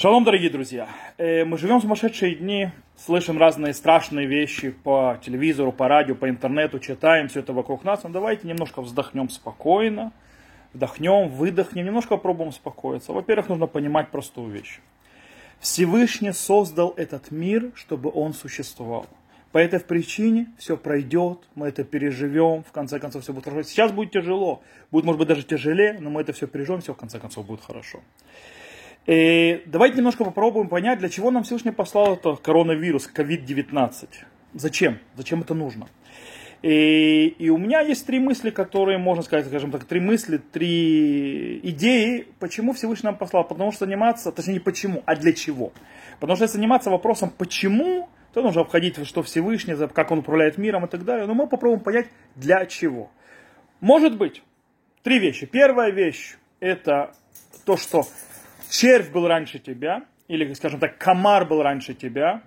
Шалом, дорогие друзья! Э, мы живем в сумасшедшие дни, слышим разные страшные вещи по телевизору, по радио, по интернету, читаем все это вокруг нас. Но давайте немножко вздохнем спокойно, вдохнем, выдохнем, немножко попробуем успокоиться. Во-первых, нужно понимать простую вещь. Всевышний создал этот мир, чтобы он существовал. По этой причине все пройдет, мы это переживем, в конце концов все будет хорошо. Сейчас будет тяжело, будет может быть даже тяжелее, но мы это все переживем, все в конце концов будет хорошо. И давайте немножко попробуем понять, для чего нам Всевышний послал это коронавирус, COVID-19. Зачем? Зачем это нужно? И, и у меня есть три мысли, которые, можно сказать, скажем так, три мысли, три идеи, почему Всевышний нам послал. Потому что заниматься, точнее не почему, а для чего. Потому что если заниматься вопросом почему, то нужно обходить, что Всевышний, как он управляет миром и так далее. Но мы попробуем понять, для чего. Может быть, три вещи. Первая вещь, это то, что червь был раньше тебя, или, скажем так, комар был раньше тебя,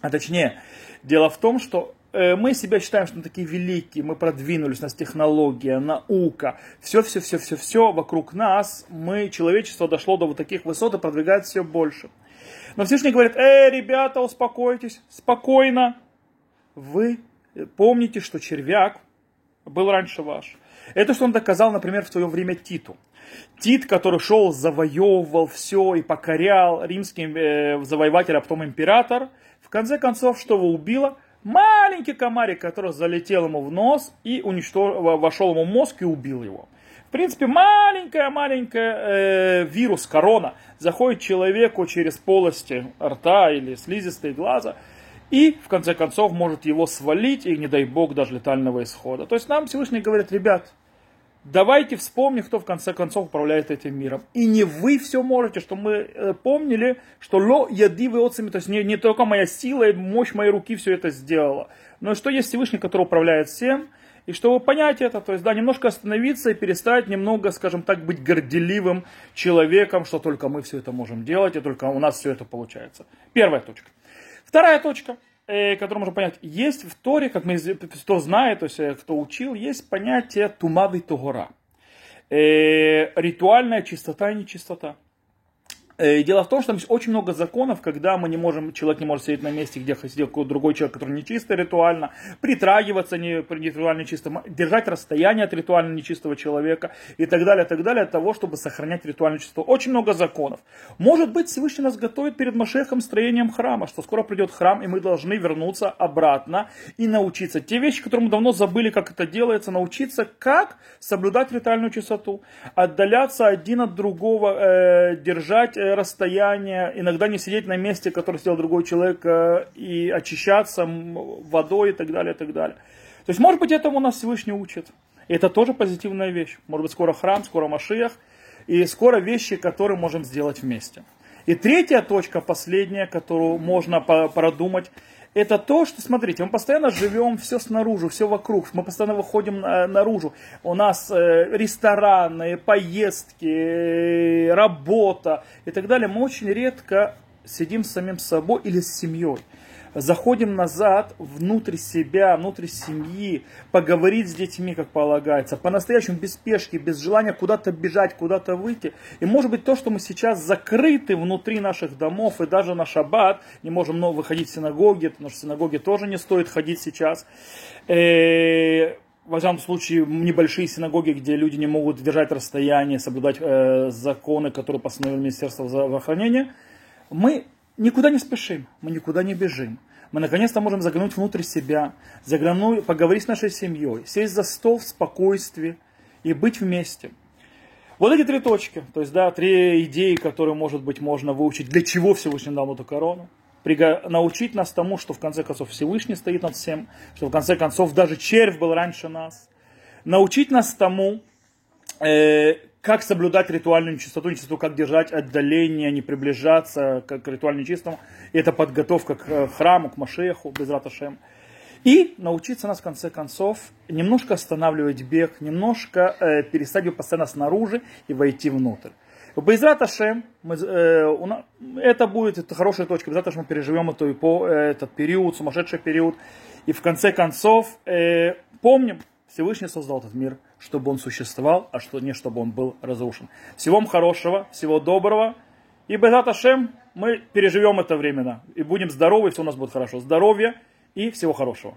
а точнее, дело в том, что э, мы себя считаем, что мы такие великие, мы продвинулись, у нас технология, наука, все-все-все-все-все вокруг нас, мы, человечество дошло до вот таких высот и продвигается все больше. Но Всевышний говорит, эй, ребята, успокойтесь, спокойно. Вы помните, что червяк был раньше ваш. Это что он доказал, например, в свое время Титу. Тит, который шел, завоевывал все и покорял римским э, завоеватель, а потом император, в конце концов, что его убило? Маленький комарик, который залетел ему в нос и уничтожил, вошел ему в мозг и убил его. В принципе, маленькая-маленькая э, вирус, корона, заходит человеку через полости рта или слизистой глаза и, в конце концов, может его свалить и, не дай бог, даже летального исхода. То есть нам Всевышний говорит, ребят, Давайте вспомним, кто в конце концов управляет этим миром. И не вы все можете, что мы э, помнили, что ло яди вы отцами, то есть не, не только моя сила и мощь моей руки все это сделала, но что есть Всевышний, который управляет всем, и чтобы понять это, то есть, да, немножко остановиться и перестать немного, скажем так, быть горделивым человеком, что только мы все это можем делать, и только у нас все это получается. Первая точка. Вторая точка – э, который можно понять, есть в Торе, как мы, кто знает, то есть э, кто учил, есть понятие тумавы тогора. Э, ритуальная чистота и нечистота. Э, дело в том, что там есть очень много законов, когда мы не можем, человек не может сидеть на месте, где сидел другой человек, который не ритуально, притрагиваться не, ритуально чисто, держать расстояние от ритуально нечистого человека и так далее, так далее, от того, чтобы сохранять ритуальную чистоту. Очень много законов. Может быть, Всевышний нас готовит перед Машехом строением храма, что скоро придет храм, и мы должны вернуться обратно и научиться. Те вещи, которые мы давно забыли, как это делается, научиться, как соблюдать ритуальную чистоту, отдаляться один от другого, э, держать э, расстояние, иногда не сидеть на месте, которое сделал другой человек, э, и очищаться водой и так далее, и так далее. То есть, может быть, этому нас Всевышний учит. И это тоже позитивная вещь. Может быть, скоро храм, скоро Машиях, и скоро вещи, которые можем сделать вместе. И третья точка, последняя, которую можно продумать, это то, что, смотрите, мы постоянно живем все снаружи, все вокруг, мы постоянно выходим наружу. У нас э, рестораны, поездки, э, работа и так далее. Мы очень редко сидим с самим собой или с семьей заходим назад внутрь себя, внутрь семьи, поговорить с детьми, как полагается, по-настоящему без спешки, без желания куда-то бежать, куда-то выйти. И может быть то, что мы сейчас закрыты внутри наших домов и даже на шаббат, не можем много выходить в синагоги, потому что в синагоге тоже не стоит ходить сейчас. Э, во всяком случае, небольшие синагоги, где люди не могут держать расстояние, соблюдать э, законы, которые постановили Министерство здравоохранения, мы никуда не спешим, мы никуда не бежим. Мы наконец-то можем заглянуть внутрь себя, заглянуть, поговорить с нашей семьей, сесть за стол в спокойствии и быть вместе. Вот эти три точки, то есть, да, три идеи, которые, может быть, можно выучить, для чего Всевышний дал эту корону. Научить нас тому, что в конце концов Всевышний стоит над всем, что в конце концов даже червь был раньше нас. Научить нас тому, э, как соблюдать ритуальную чистоту, нечистоту, как держать отдаление, не приближаться к, к ритуально чистому. Это подготовка к э, храму, к Машеху, без раташем. И научиться нас, в конце концов, немножко останавливать бег, немножко э, перестать его постоянно снаружи и войти внутрь. Безрат Ашем, мы, э, это будет это хорошая точка. Безрат мы переживем эту, э, этот период, сумасшедший период. И в конце концов э, помним, Всевышний создал этот мир, чтобы он существовал, а что не чтобы он был разрушен. Всего вам хорошего, всего доброго И Безат Ашем мы переживем это временно. И будем здоровы, все у нас будет хорошо. Здоровья и всего хорошего.